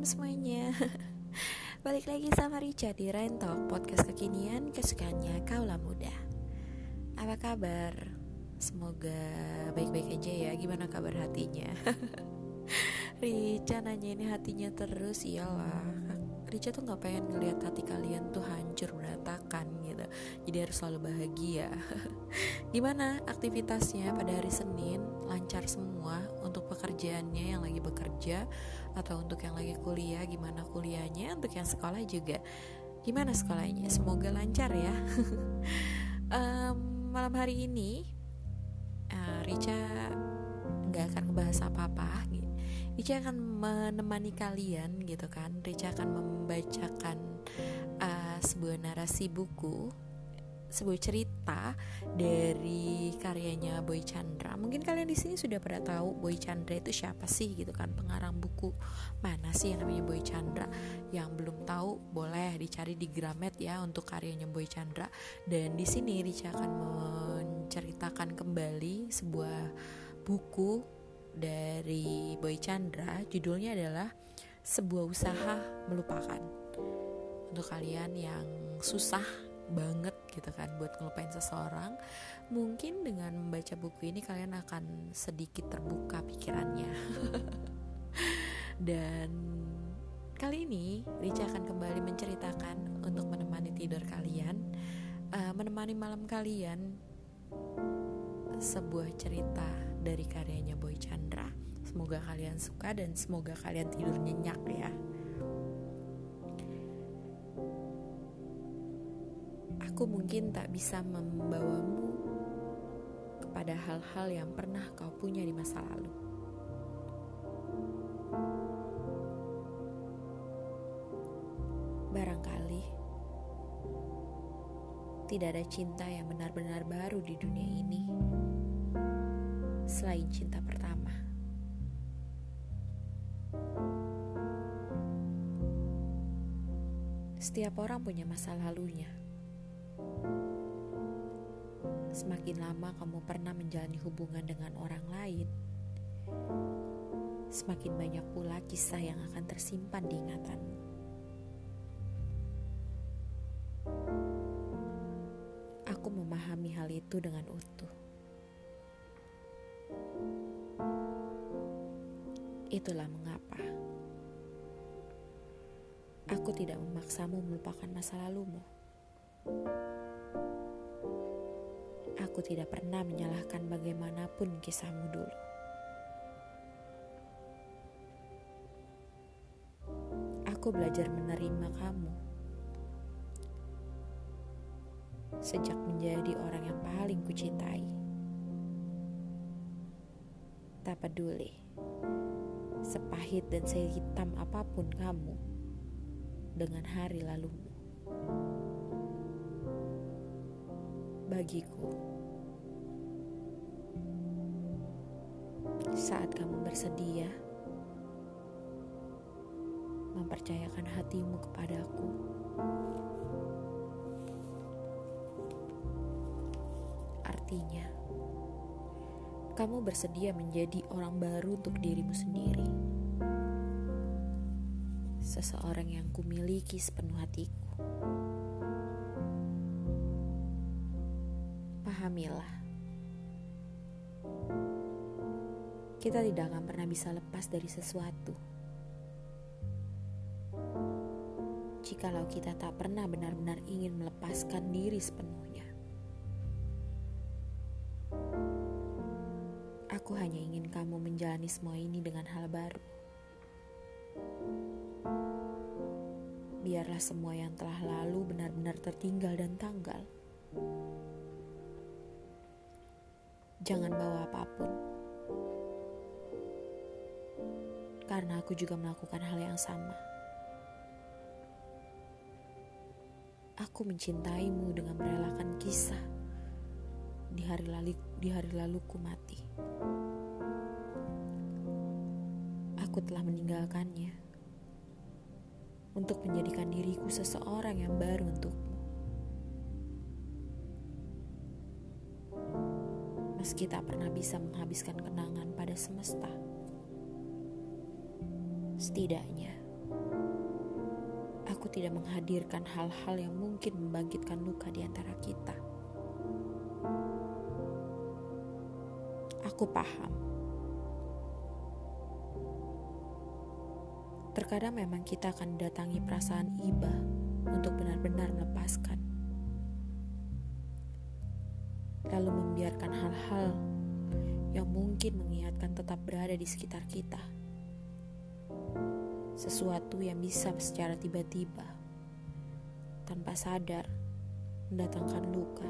malam semuanya. Balik lagi sama Rica di Rain Talk Podcast kekinian kesukaannya kaulah muda. Apa kabar? Semoga baik-baik aja ya. Gimana kabar hatinya? Rica nanya ini hatinya terus Iyalah. Rica tuh gak pengen ngeliat hati kalian tuh hancur berantakan gitu. Jadi harus selalu bahagia. Gimana aktivitasnya pada hari Senin? Lancar semua pekerjaannya yang lagi bekerja Atau untuk yang lagi kuliah Gimana kuliahnya? Untuk yang sekolah juga Gimana sekolahnya? Semoga lancar ya um, Malam hari ini uh, Rica nggak akan ngebahas apa-apa gitu. Rica akan menemani kalian gitu kan Rica akan membacakan uh, sebuah narasi buku sebuah cerita dari karyanya Boy Chandra. Mungkin kalian di sini sudah pada tahu Boy Chandra itu siapa sih gitu kan pengarang buku mana sih yang namanya Boy Chandra. Yang belum tahu boleh dicari di Gramet ya untuk karyanya Boy Chandra. Dan di sini Rica akan menceritakan kembali sebuah buku dari Boy Chandra. Judulnya adalah sebuah usaha melupakan. Untuk kalian yang susah banget gitu kan buat ngelupain seseorang mungkin dengan membaca buku ini kalian akan sedikit terbuka pikirannya. Dan kali ini Rica akan kembali menceritakan untuk menemani tidur kalian uh, menemani malam kalian sebuah cerita dari karyanya Boy Chandra. Semoga kalian suka dan semoga kalian tidur nyenyak ya Aku mungkin tak bisa membawamu kepada hal-hal yang pernah kau punya di masa lalu. Barangkali tidak ada cinta yang benar-benar baru di dunia ini selain cinta pertama. Setiap orang punya masa lalunya Semakin lama kamu pernah menjalani hubungan dengan orang lain, semakin banyak pula kisah yang akan tersimpan di ingatanmu. Aku memahami hal itu dengan utuh. Itulah mengapa aku tidak memaksamu melupakan masa lalumu. Aku tidak pernah menyalahkan bagaimanapun kisahmu dulu. Aku belajar menerima kamu sejak menjadi orang yang paling kucintai. Tak peduli, sepahit dan sehitam apa pun kamu dengan hari lalumu bagiku. Saat kamu bersedia mempercayakan hatimu kepadaku, artinya kamu bersedia menjadi orang baru untuk dirimu sendiri. Seseorang yang kumiliki sepenuh hatiku. pahamilah. Kita tidak akan pernah bisa lepas dari sesuatu. Jikalau kita tak pernah benar-benar ingin melepaskan diri sepenuhnya. Aku hanya ingin kamu menjalani semua ini dengan hal baru. Biarlah semua yang telah lalu benar-benar tertinggal dan tanggal. Jangan bawa apa pun. Karena aku juga melakukan hal yang sama. Aku mencintaimu dengan merelakan kisah di hari lalu di hari laluku mati. Aku telah meninggalkannya untuk menjadikan diriku seseorang yang baru untukmu. meski tak pernah bisa menghabiskan kenangan pada semesta. Setidaknya, aku tidak menghadirkan hal-hal yang mungkin membangkitkan luka di antara kita. Aku paham. Terkadang memang kita akan datangi perasaan iba untuk benar-benar melepaskan. Lalu membiarkan hal-hal yang mungkin mengingatkan tetap berada di sekitar kita sesuatu yang bisa secara tiba-tiba, tanpa sadar, mendatangkan luka.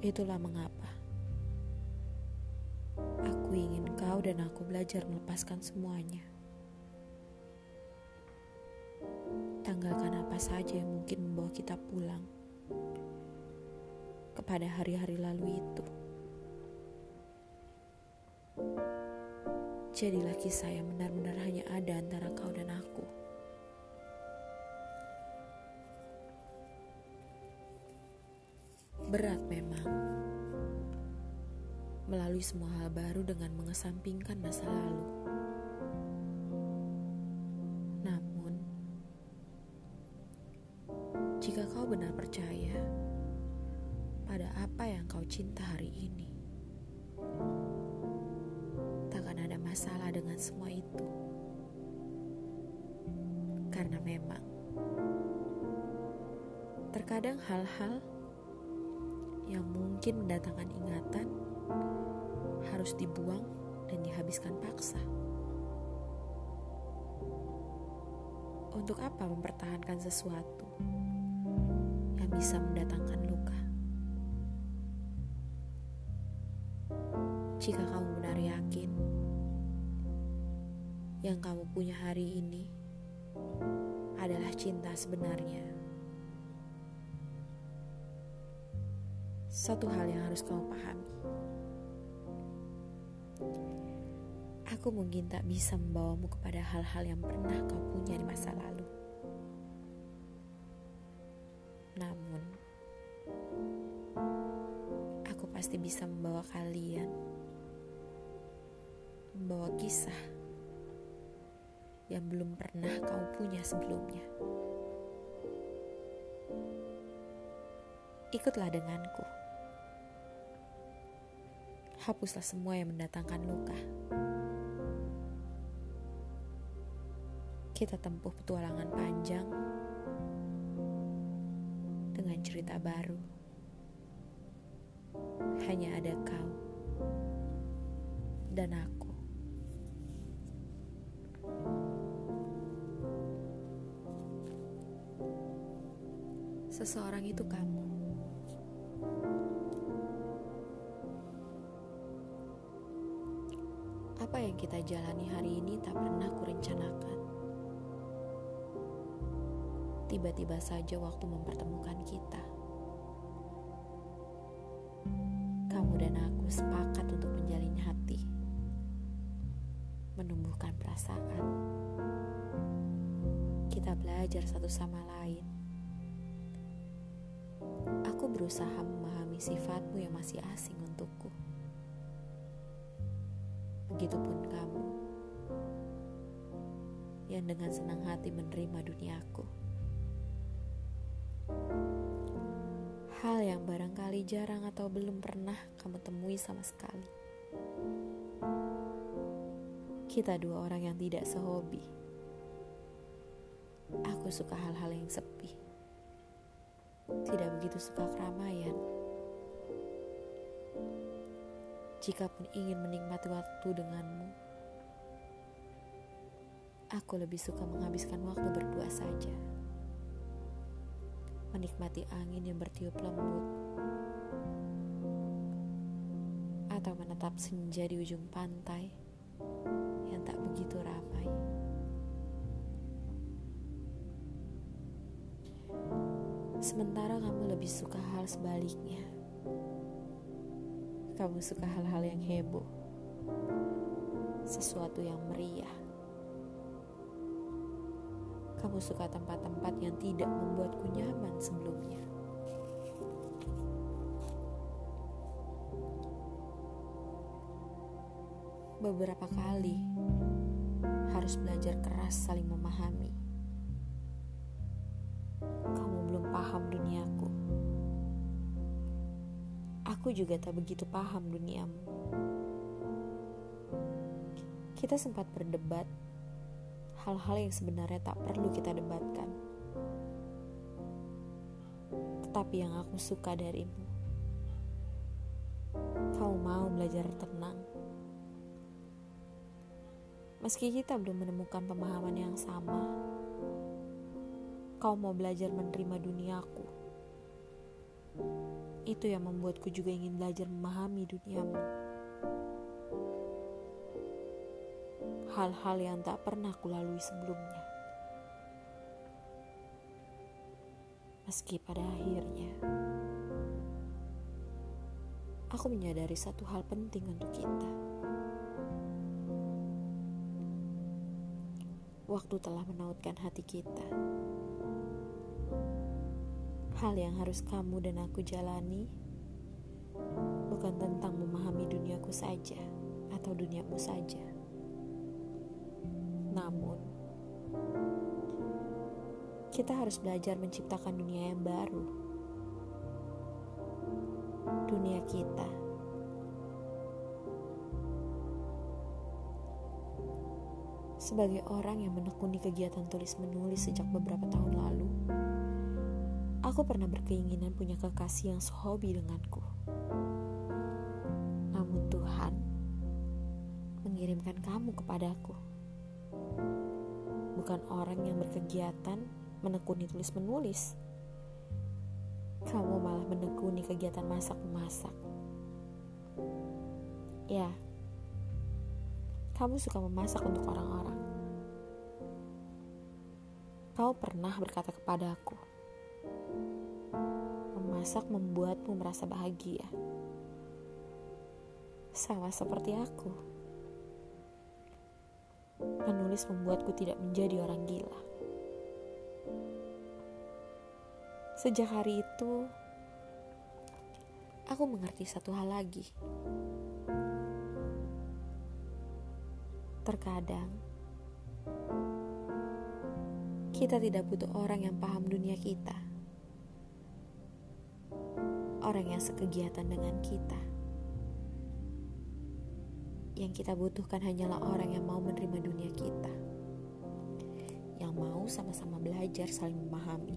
Itulah mengapa aku ingin kau dan aku belajar melepaskan semuanya. Tanggalkan apa saja yang mungkin membawa kita pulang kepada hari-hari lalu itu. Jadilah kisah yang benar-benar hanya ada antara kau dan aku. Berat memang melalui semua hal baru dengan mengesampingkan masa lalu. Namun, jika kau benar percaya pada apa yang kau cinta hari ini, masalah dengan semua itu. Karena memang terkadang hal-hal yang mungkin mendatangkan ingatan harus dibuang dan dihabiskan paksa. Untuk apa mempertahankan sesuatu yang bisa mendatangkan luka? Jika kamu benar yakin yang kamu punya hari ini adalah cinta sebenarnya. Satu hal yang harus kamu pahami. Aku mungkin tak bisa membawamu kepada hal-hal yang pernah kau punya di masa lalu. Namun, aku pasti bisa membawa kalian membawa kisah yang belum pernah kau punya sebelumnya. Ikutlah denganku. Hapuslah semua yang mendatangkan luka. Kita tempuh petualangan panjang dengan cerita baru. Hanya ada kau dan aku. Seseorang itu kamu. Apa yang kita jalani hari ini tak pernah kurencanakan. Tiba-tiba saja waktu mempertemukan kita. Kamu dan aku sepakat untuk menjalin hati. Menumbuhkan perasaan. Kita belajar satu sama lain berusaha memahami sifatmu yang masih asing untukku. Begitupun kamu yang dengan senang hati menerima duniaku. Hal yang barangkali jarang atau belum pernah kamu temui sama sekali. Kita dua orang yang tidak sehobi. Aku suka hal-hal yang sepi tidak begitu suka keramaian. Jikapun ingin menikmati waktu denganmu, aku lebih suka menghabiskan waktu berdua saja. Menikmati angin yang bertiup lembut, atau menetap senja di ujung pantai yang tak begitu ramai. Sementara kamu lebih suka hal sebaliknya. Kamu suka hal-hal yang heboh, sesuatu yang meriah. Kamu suka tempat-tempat yang tidak membuatku nyaman sebelumnya. Beberapa kali harus belajar keras saling memahami. Juga tak begitu paham duniamu. Kita sempat berdebat hal-hal yang sebenarnya tak perlu kita debatkan. Tetapi yang aku suka darimu, kau mau belajar tenang. Meski kita belum menemukan pemahaman yang sama, kau mau belajar menerima duniaku. Itu yang membuatku juga ingin belajar memahami duniamu. Hal-hal yang tak pernah kulalui sebelumnya. Meski pada akhirnya, aku menyadari satu hal penting untuk kita. Waktu telah menautkan hati kita. Hal yang harus kamu dan aku jalani bukan tentang memahami duniaku saja atau duniamu saja. Namun, kita harus belajar menciptakan dunia yang baru. Dunia kita. Sebagai orang yang menekuni kegiatan tulis-menulis sejak beberapa tahun lalu, aku pernah berkeinginan punya kekasih yang sehobi denganku. Namun Tuhan mengirimkan kamu kepadaku. Bukan orang yang berkegiatan menekuni tulis-menulis. Kamu malah menekuni kegiatan masak-memasak. Ya, kamu suka memasak untuk orang-orang. Kau pernah berkata kepadaku, memasak membuatmu merasa bahagia. Sama seperti aku. Menulis membuatku tidak menjadi orang gila. Sejak hari itu, aku mengerti satu hal lagi. Terkadang, kita tidak butuh orang yang paham dunia kita, orang yang sekegiatan dengan kita. Yang kita butuhkan hanyalah orang yang mau menerima dunia kita, yang mau sama-sama belajar saling memahami.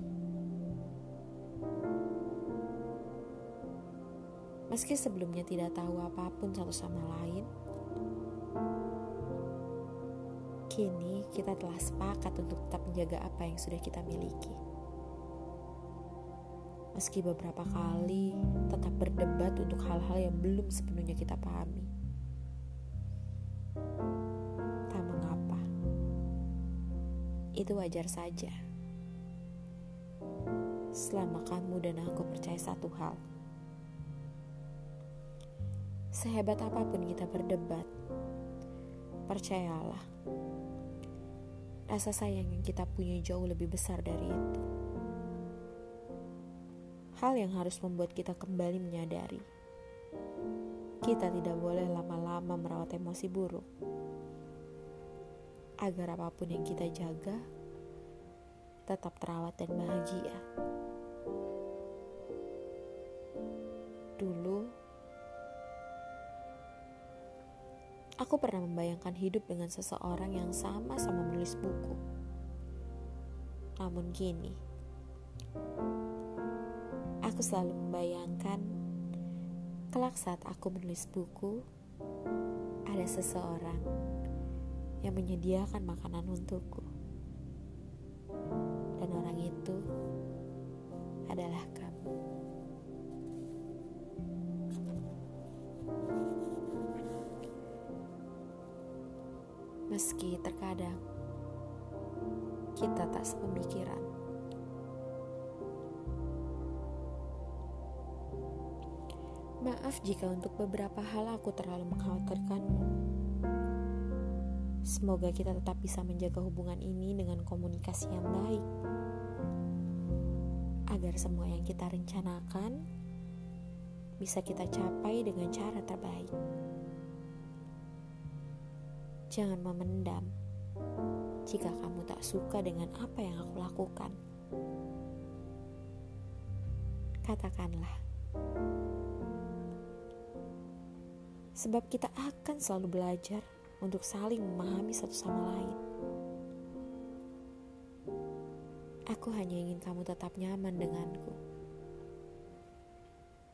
Meski sebelumnya tidak tahu apa pun satu sama lain, kini kita telah sepakat untuk tetap menjaga apa yang sudah kita miliki. Meski beberapa kali tetap berdebat untuk hal-hal yang belum sepenuhnya kita pahami. Tak mengapa. Itu wajar saja. Selama kamu dan aku percaya satu hal Sehebat apa pun kita berdebat, percayalah, rasa sayang yang kita punya jauh lebih besar dari itu. Hal yang harus membuat kita kembali menyadari, kita tidak boleh lama-lama merawat emosi buruk, agar apa pun yang kita jaga tetap terawat dan bahagia. Dulu, Aku pernah membayangkan hidup dengan seseorang yang sama-sama menulis buku. Namun kini, aku selalu membayangkan kelak saat aku menulis buku, ada seseorang yang menyediakan makanan untukku. Dan orang itu adalah kamu. Meski terkadang kita tak sepemikiran. Maaf jika untuk beberapa hal aku terlalu mengkhawatirkanmu. Semoga kita tetap bisa menjaga hubungan ini dengan komunikasi yang baik. Agar semua yang kita rencanakan bisa kita capai dengan cara terbaik. Jangan memendam jika kamu tak suka dengan apa yang aku lakukan. Katakanlah, sebab kita akan selalu belajar untuk saling memahami satu sama lain. Aku hanya ingin kamu tetap nyaman denganku,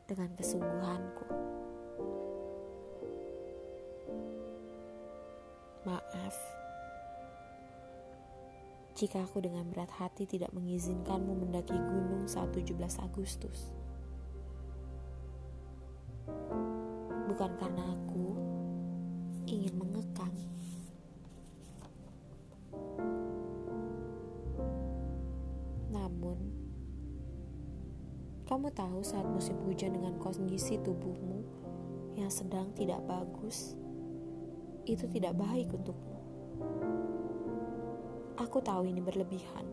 dengan kesungguhanku. Maaf jika aku dengan berat hati tidak mengizinkanmu mendaki gunung saat 17 Agustus. Saat musim hujan dengan kondisi tubuhmu yang sedang tidak bagus, itu tidak baik untukmu. Aku tahu ini berlebihan,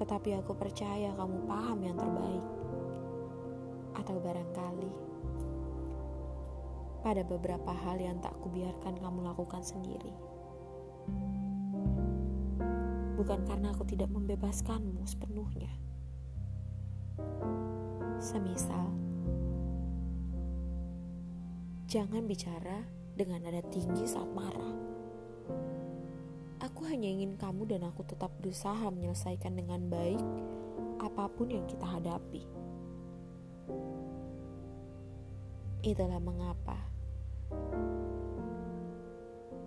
tetapi aku percaya kamu paham yang terbaik, atau barangkali pada beberapa hal yang tak kubiarkan kamu lakukan sendiri. Bukan karena aku tidak membebaskanmu sepenuhnya. Semisal, jangan bicara dengan nada tinggi saat marah. Aku hanya ingin kamu dan aku tetap berusaha menyelesaikan dengan baik apa pun yang kita hadapi. Itulah mengapa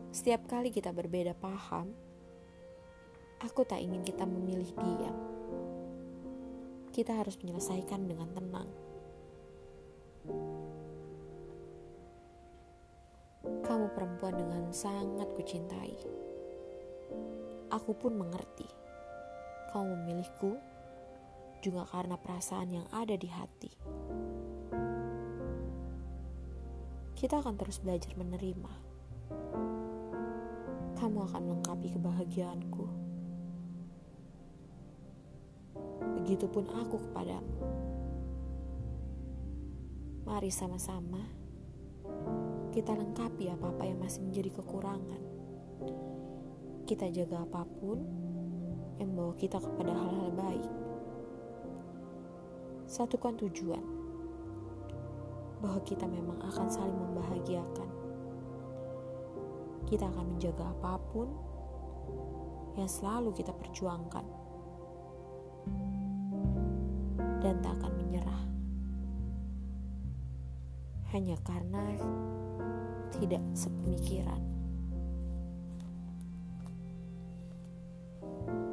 setiap kali kita berbeda paham, aku tak ingin kita memilih diam. Kita harus menyelesaikan dengan tenang. Kamu perempuan dengan sangat kucintai. Aku pun mengerti. Kau memilihku juga karena perasaan yang ada di hati. Kita akan terus belajar menerima. Kamu akan melengkapi kebahagiaanku. Begitupun aku kepadamu. Mari sama-sama kita lengkapi apa-apa yang masih menjadi kekurangan. Kita jaga apa pun yang membawa kita kepada hal-hal baik. Satukan tujuan bahwa kita memang akan saling membahagiakan. Kita akan menjaga apa pun yang selalu kita perjuangkan dan tak akan menyerah hanya karena tidak sepemikiran.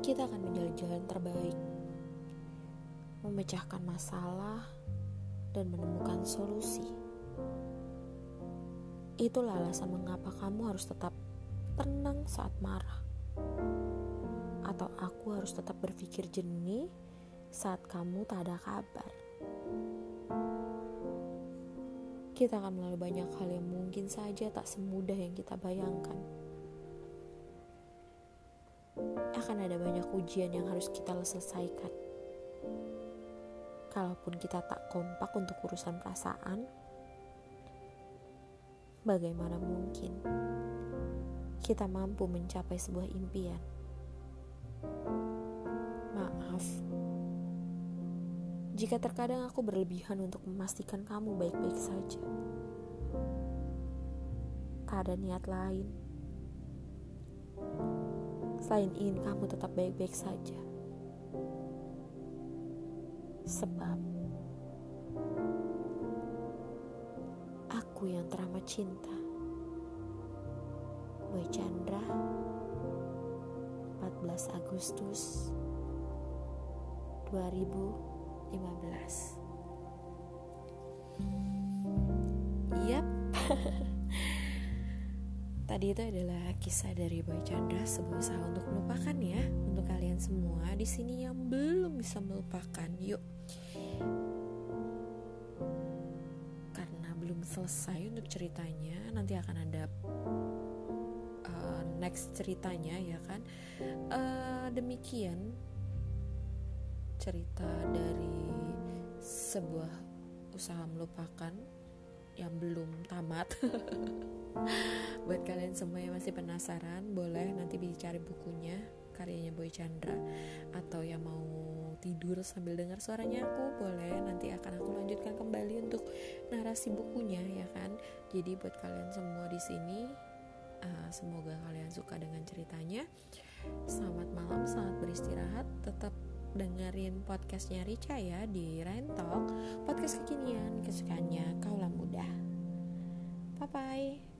Kita akan menjalin jalan terbaik, memecahkan masalah, dan menemukan solusi. Itulah alasan mengapa kamu harus tetap tenang saat marah, atau aku harus tetap berpikir jernih saat kamu tak ada kabar. Kita akan melalui banyak hal yang mungkin saja tak semudah yang kita bayangkan. Akan ada banyak ujian yang harus kita selesaikan. Kalaupun kita tak kompak untuk urusan perasaan, bagaimana mungkin kita mampu mencapai sebuah impian? Maaf jika terkadang aku berlebihan untuk memastikan kamu baik-baik saja. Tak ada niat lain selain ingin kamu tetap baik-baik saja. Sebab aku yang teramat cinta. Boy Chandra 14 Agustus 2000 15 Yap. Tadi itu adalah kisah dari Boy Chandra. Sebuah usaha untuk melupakan ya Untuk kalian semua di sini yang belum bisa melupakan Yuk. Karena belum selesai untuk ceritanya Nanti akan ada uh, next ceritanya ya kan? Uh, Demikian cerita dari sebuah usaha melupakan yang belum tamat. Buat kalian semua yang masih penasaran boleh nanti cari bukunya karyanya Boy Chandra. Atau yang mau tidur sambil dengar suaranya aku boleh. Nanti akan aku lanjutkan kembali untuk narasi bukunya ya kan? Jadi buat kalian semua di sini uh, semoga kalian suka dengan ceritanya. Selamat malam selamat beristirahat. Tetap dengerin podcastnya Rica ya di Rentalk podcast kekinian kesukaannya kaulah muda bye bye